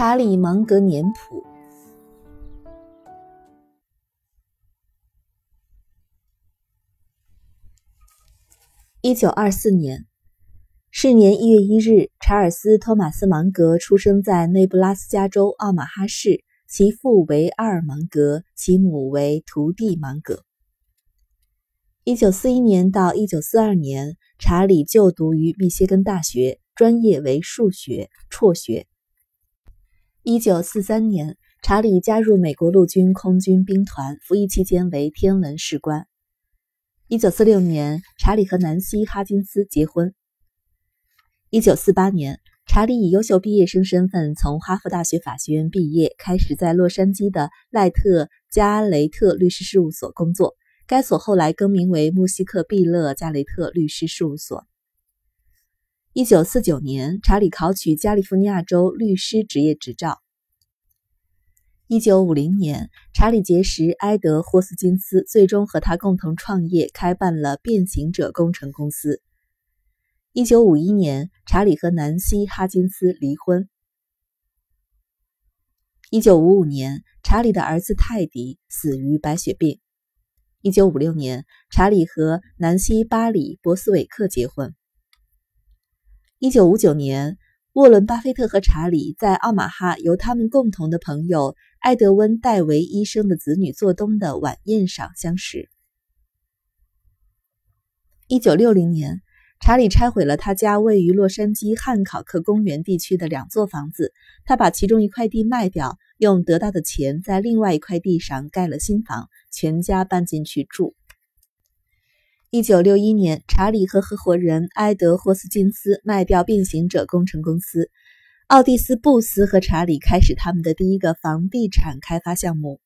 查理·芒格年谱。一九二四年，是年一月一日，查尔斯·托马斯·芒格出生在内布拉斯加州奥马哈市，其父为阿尔·芒格，其母为图蒂·芒格。一九四一年到一九四二年，查理就读于密歇根大学，专业为数学辍学。一九四三年，查理加入美国陆军空军兵团，服役期间为天文士官。一九四六年，查理和南希·哈金斯结婚。一九四八年，查理以优秀毕业生身份从哈佛大学法学院毕业，开始在洛杉矶的赖特加雷特律师事务所工作。该所后来更名为穆西克毕勒加雷特律师事务所。一九四九年，查理考取加利福尼亚州律师执业执照。一九五零年，查理结识埃德霍斯金斯，最终和他共同创业，开办了变形者工程公司。一九五一年，查理和南希哈金斯离婚。一九五五年，查理的儿子泰迪死于白血病。一九五六年，查理和南希巴里博斯韦克结婚。一九五九年，沃伦·巴菲特和查理在奥马哈由他们共同的朋友埃德温·戴维医生的子女做东的晚宴上相识。一九六零年，查理拆毁了他家位于洛杉矶汉考克公园地区的两座房子，他把其中一块地卖掉，用得到的钱在另外一块地上盖了新房，全家搬进去住。一九六一年，查理和合伙人埃德霍斯金斯卖掉变形者工程公司，奥蒂斯布斯和查理开始他们的第一个房地产开发项目。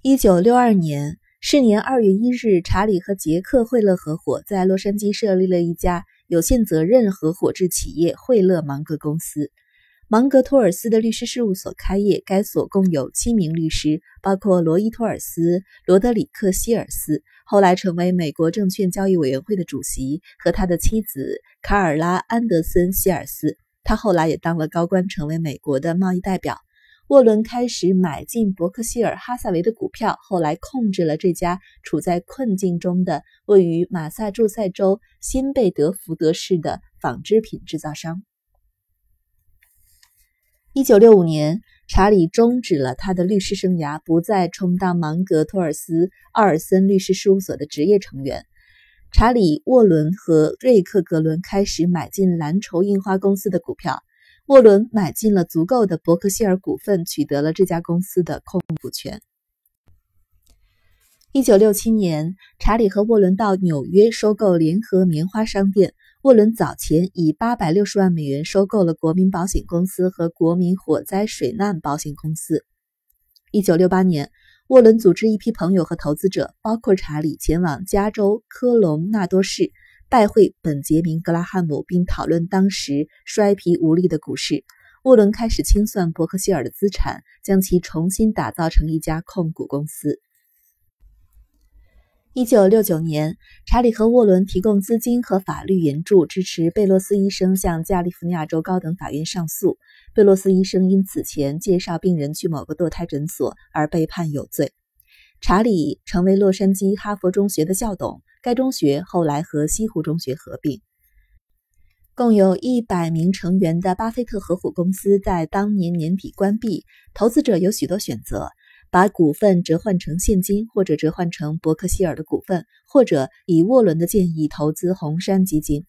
一九六二年，是年二月一日，查理和杰克惠勒合伙在洛杉矶设立了一家有限责任合伙制企业——惠勒芒格公司。芒格托尔斯的律师事务所开业，该所共有七名律师，包括罗伊托尔斯、罗德里克希尔斯，后来成为美国证券交易委员会的主席，和他的妻子卡尔拉安德森希尔斯。他后来也当了高官，成为美国的贸易代表。沃伦开始买进伯克希尔哈萨维的股票，后来控制了这家处在困境中的位于马萨诸塞州新贝德福德市的纺织品制造商。一九六五年，查理终止了他的律师生涯，不再充当芒格托尔斯奥尔森律师事务所的职业成员。查理沃伦和瑞克格伦开始买进蓝筹印花公司的股票。沃伦买进了足够的伯克希尔股份，取得了这家公司的控股权。一九六七年，查理和沃伦到纽约收购联合棉花商店。沃伦早前以八百六十万美元收购了国民保险公司和国民火灾水难保险公司。一九六八年，沃伦组织一批朋友和投资者，包括查理，前往加州科隆纳多市拜会本杰明·格拉汉姆，并讨论当时衰疲无力的股市。沃伦开始清算伯克希尔的资产，将其重新打造成一家控股公司。一九六九年，查理和沃伦提供资金和法律援助，支持贝洛斯医生向加利福尼亚州高等法院上诉。贝洛斯医生因此前介绍病人去某个堕胎诊所而被判有罪。查理成为洛杉矶哈佛中学的校董，该中学后来和西湖中学合并。共有一百名成员的巴菲特合伙公司在当年年底关闭，投资者有许多选择。把股份折换成现金，或者折换成伯克希尔的股份，或者以沃伦的建议投资红杉基金。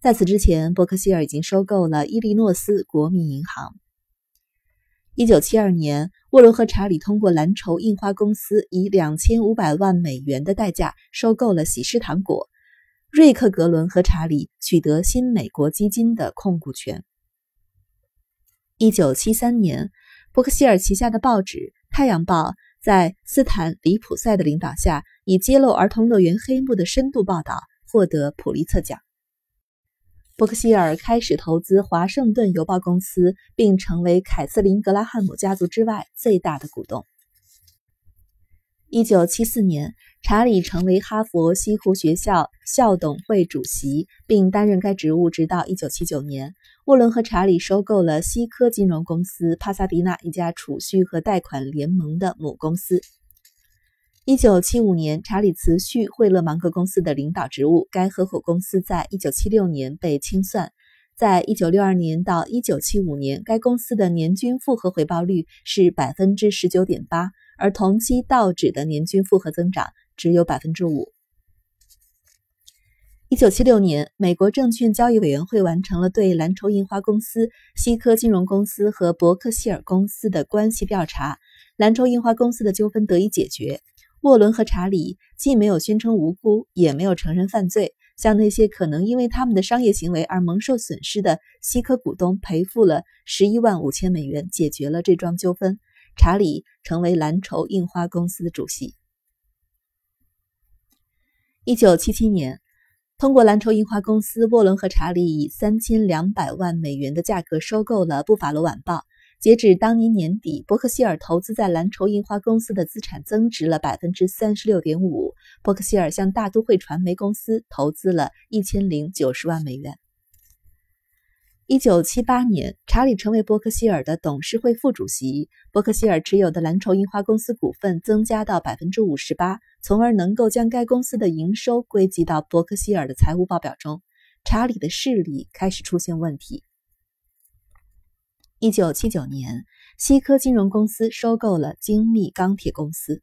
在此之前，伯克希尔已经收购了伊利诺斯国民银行。一九七二年，沃伦和查理通过蓝筹印花公司以两千五百万美元的代价收购了喜诗糖果。瑞克格伦和查理取得新美国基金的控股权。一九七三年，伯克希尔旗下的报纸。《太阳报》在斯坦·里普赛的领导下，以揭露儿童乐园黑幕的深度报道获得普利策奖。伯克希尔开始投资《华盛顿邮报》公司，并成为凯瑟琳·格拉汉姆家族之外最大的股东。一九七四年，查理成为哈佛西湖学校校董会主席，并担任该职务直到1979年。沃伦和查理收购了西科金融公司帕萨迪纳一家储蓄和贷款联盟的母公司。1975年，查理辞去惠勒芒格公司的领导职务，该合伙公司在1976年被清算。在1962年到1975年，该公司的年均复合回报率是19.8%，而同期道指的年均复合增长只有5%。一九七六年，美国证券交易委员会完成了对蓝筹印花公司、西科金融公司和伯克希尔公司的关系调查。蓝筹印花公司的纠纷得以解决。沃伦和查理既没有宣称无辜，也没有承认犯罪，向那些可能因为他们的商业行为而蒙受损失的西科股东赔付了十一万五千美元，解决了这桩纠纷。查理成为蓝筹印花公司的主席。一九七七年。通过蓝筹印花公司，沃伦和查理以三千两百万美元的价格收购了《布法罗晚报》。截止当年年底，伯克希尔投资在蓝筹印花公司的资产增值了百分之三十六点五。伯克希尔向大都会传媒公司投资了一千零九十万美元。一九七八年，查理成为伯克希尔的董事会副主席。伯克希尔持有的蓝筹印花公司股份增加到百分之五十八，从而能够将该公司的营收归集到伯克希尔的财务报表中。查理的势力开始出现问题。一九七九年，西科金融公司收购了精密钢铁公司。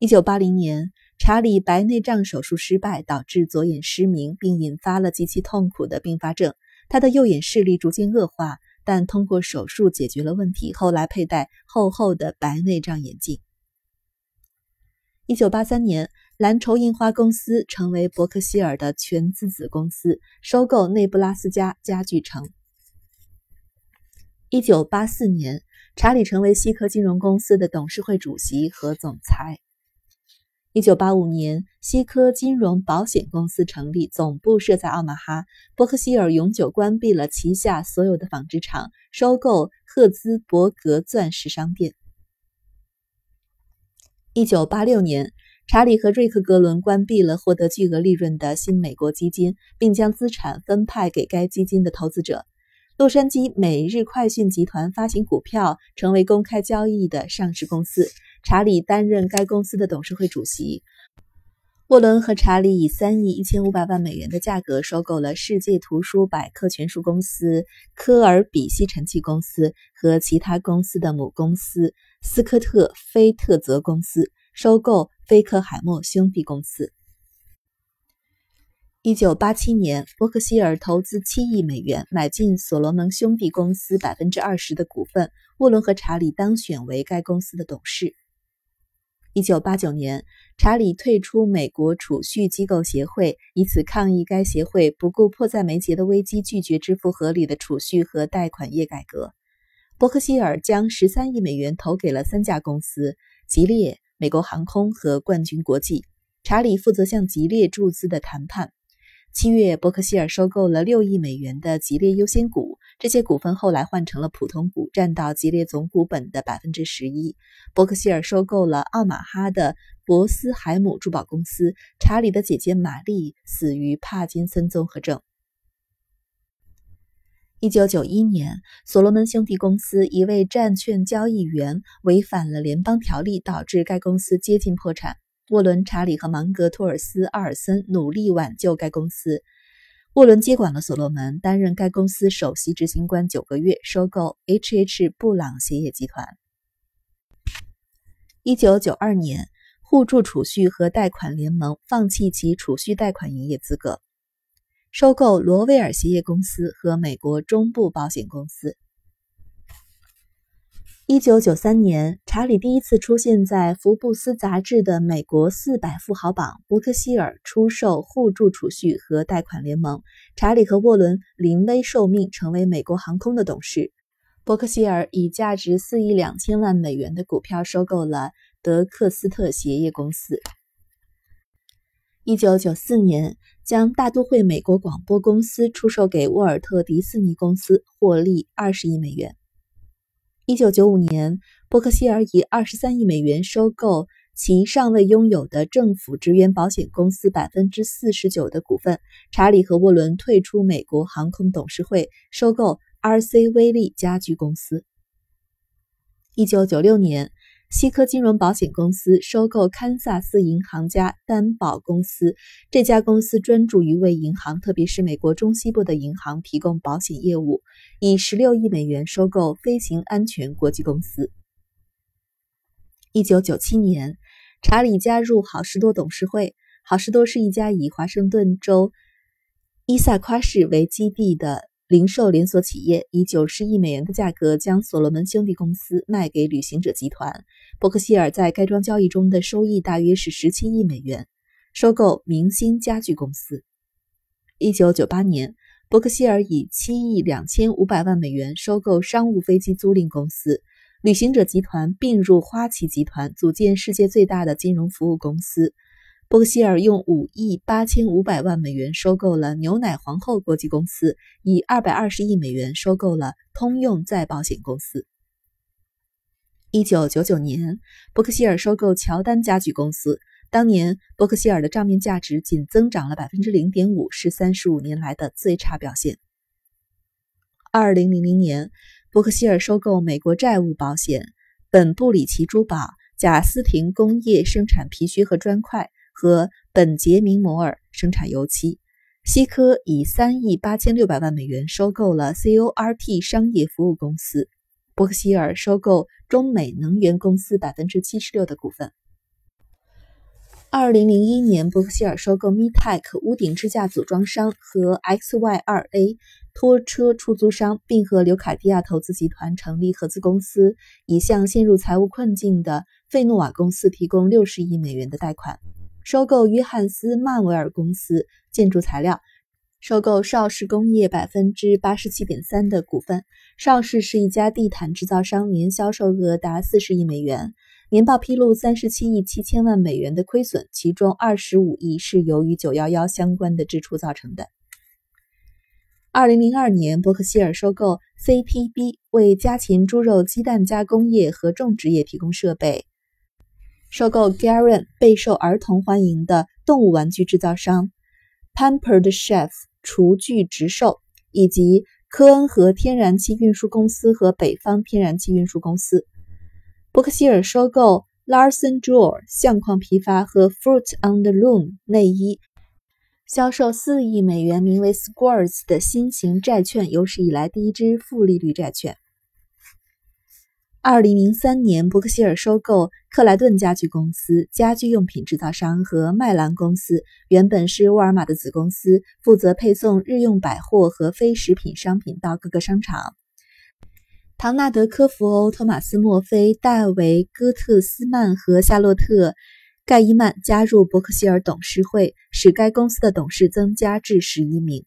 一九八零年，查理白内障手术失败，导致左眼失明，并引发了极其痛苦的并发症。他的右眼视力逐渐恶化，但通过手术解决了问题。后来佩戴厚厚的白内障眼镜。一九八三年，蓝筹印花公司成为伯克希尔的全资子公司，收购内布拉斯加家具城。一九八四年，查理成为西科金融公司的董事会主席和总裁。一九八五年，西科金融保险公司成立，总部设在奥马哈。伯克希尔永久关闭了旗下所有的纺织厂，收购赫兹伯格钻石商店。一九八六年，查理和瑞克格伦关闭了获得巨额利润的新美国基金，并将资产分派给该基金的投资者。洛杉矶每日快讯集团发行股票，成为公开交易的上市公司。查理担任该公司的董事会主席。沃伦和查理以三亿一千五百万美元的价格收购了世界图书百科全书公司、科尔比吸尘器公司和其他公司的母公司斯科特菲特泽公司，收购菲克海默兄弟公司。一九八七年，伯克希尔投资七亿美元买进所罗门兄弟公司百分之二十的股份。沃伦和查理当选为该公司的董事。一九八九年，查理退出美国储蓄机构协会，以此抗议该协会不顾迫在眉睫的危机，拒绝支付合理的储蓄和贷款业改革。伯克希尔将十三亿美元投给了三家公司：吉列、美国航空和冠军国际。查理负责向吉列注资的谈判。七月，伯克希尔收购了六亿美元的吉列优先股，这些股份后来换成了普通股，占到吉列总股本的百分之十一。伯克希尔收购了奥马哈的博斯海姆珠宝公司。查理的姐姐玛丽死于帕金森综合症。一九九一年，所罗门兄弟公司一位债券交易员违反了联邦条例，导致该公司接近破产。沃伦、查理和芒格托尔斯·阿尔森努力挽救该公司。沃伦接管了所罗门，担任该公司首席执行官九个月，收购 H.H. 布朗鞋业集团。一九九二年，互助储蓄和贷款联盟放弃其储蓄贷款营业资格，收购罗威尔鞋业公司和美国中部保险公司。一九九三年，查理第一次出现在《福布斯》杂志的美国四百富豪榜。伯克希尔出售互助储蓄和贷款联盟。查理和沃伦临危受命，成为美国航空的董事。伯克希尔以价值四亿两千万美元的股票收购了德克斯特鞋业公司。一九九四年，将大都会美国广播公司出售给沃尔特迪士尼公司，获利二十亿美元。一九九五年，伯克希尔以二十三亿美元收购其尚未拥有的政府职员保险公司百分之四十九的股份。查理和沃伦退出美国航空董事会，收购 R.C. 威利家居公司。一九九六年。西科金融保险公司收购堪萨斯银行家担保公司。这家公司专注于为银行，特别是美国中西部的银行提供保险业务，以十六亿美元收购飞行安全国际公司。一九九七年，查理加入好事多董事会。好事多是一家以华盛顿州伊萨夸市为基地的。零售连锁企业以九十亿美元的价格将所罗门兄弟公司卖给旅行者集团。伯克希尔在该桩交易中的收益大约是十七亿美元。收购明星家具公司。一九九八年，伯克希尔以七亿两千五百万美元收购商务飞机租赁公司。旅行者集团并入花旗集团，组建世界最大的金融服务公司。伯克希尔用五亿八千五百万美元收购了牛奶皇后国际公司，以二百二十亿美元收购了通用再保险公司。一九九九年，伯克希尔收购乔丹家具公司，当年伯克希尔的账面价值仅增长了百分之零点五，是三十五年来的最差表现。二零零零年，伯克希尔收购美国债务保险、本布里奇珠宝、贾斯廷工业生产皮靴和砖块。和本杰明摩尔生产油漆，西科以三亿八千六百万美元收购了 CORT 商业服务公司，伯克希尔收购中美能源公司百分之七十六的股份。二零零一年，伯克希尔收购 Mitek 屋顶支架组装商和 XY2A 拖车出租商，并和刘卡迪亚投资集团成立合资公司，以向陷入财务困境的费诺瓦公司提供六十亿美元的贷款。收购约翰斯曼维尔公司建筑材料，收购邵氏工业百分之八十七点三的股份。邵氏是一家地毯制造商，年销售额达四十亿美元。年报披露三十七亿七千万美元的亏损，其中二十五亿是由于九幺幺相关的支出造成的。二零零二年，伯克希尔收购 CTB，为家禽猪肉鸡蛋加工业和种植业提供设备。收购 Garen 备受儿童欢迎的动物玩具制造商 Pampered Chef 厨具直售，以及科恩河天然气运输公司和北方天然气运输公司。伯克希尔收购 Larson Jewel 相框批发和 Fruit on the Loom 内衣，销售四亿美元名为 Squares 的新型债券，有史以来第一支负利率债券。二零零三年，伯克希尔收购克莱顿家具公司，家居用品制造商和麦兰公司，原本是沃尔玛的子公司，负责配送日用百货和非食品商品到各个商场。唐纳德·科弗欧、托马斯·墨菲、戴维·戈特斯曼和夏洛特·盖伊曼加入伯克希尔董事会，使该公司的董事增加至十一名。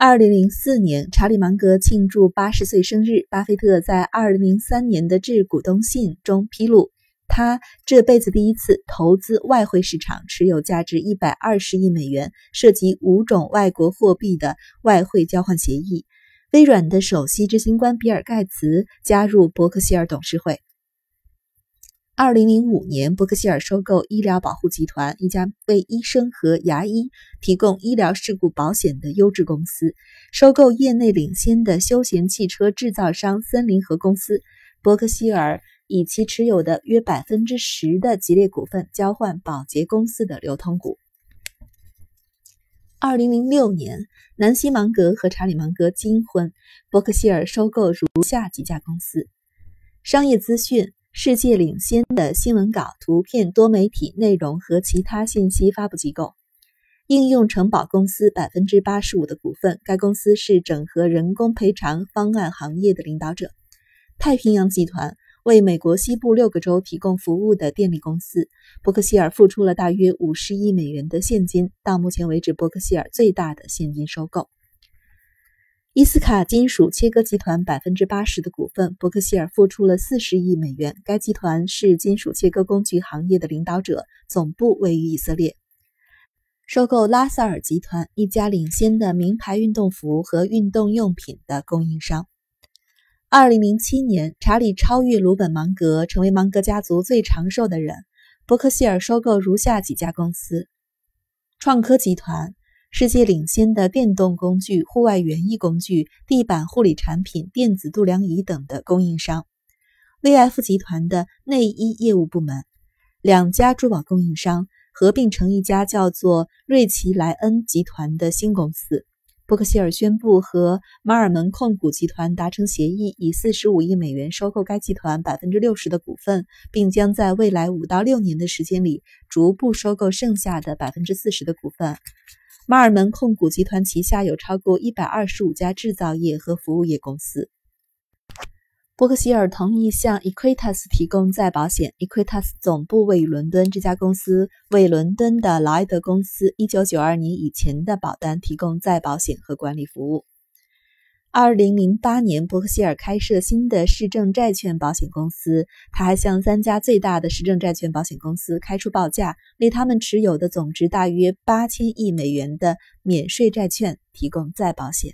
二零零四年，查理芒格庆祝八十岁生日。巴菲特在二零零三年的致股东信中披露，他这辈子第一次投资外汇市场，持有价值一百二十亿美元、涉及五种外国货币的外汇交换协议。微软的首席执行官比尔·盖茨加入伯克希尔董事会。二零零五年，伯克希尔收购医疗保护集团，一家为医生和牙医提供医疗事故保险的优质公司；收购业内领先的休闲汽车制造商森林河公司。伯克希尔以其持有的约百分之十的吉列股份交换保洁公司的流通股。二零零六年，南希芒格和查理芒格金婚，伯克希尔收购如下几家公司：商业资讯。世界领先的新闻稿、图片、多媒体内容和其他信息发布机构。应用城堡公司百分之八十五的股份，该公司是整合人工赔偿方案行业的领导者。太平洋集团为美国西部六个州提供服务的电力公司。伯克希尔付出了大约五十亿美元的现金，到目前为止，伯克希尔最大的现金收购。伊斯卡金属切割集团百分之八十的股份，伯克希尔付出了四十亿美元。该集团是金属切割工具行业的领导者，总部位于以色列。收购拉塞尔集团，一家领先的名牌运动服和运动用品的供应商。二零零七年，查理超越鲁本芒格，成为芒格家族最长寿的人。伯克希尔收购如下几家公司：创科集团，世界领先的电动工具、户外园艺工具、地板护理产品、电子度量仪等的供应商；VF 集团的内衣业务部门，两家珠宝供应商合并成一家叫做瑞奇莱恩集团的新公司。伯克希尔宣布和马尔门控股集团达成协议，以四十五亿美元收购该集团百分之六十的股份，并将在未来五到六年的时间里逐步收购剩下的百分之四十的股份。马尔门控股集团旗下有超过一百二十五家制造业和服务业公司。伯克希尔同意向 Equitas 提供再保险。Equitas 总部位于伦敦，这家公司为伦敦的劳埃德公司1992年以前的保单提供再保险和管理服务。二零零八年，伯克希尔开设新的市政债券保险公司，他还向三家最大的市政债券保险公司开出报价，为他们持有的总值大约八千亿美元的免税债券提供再保险。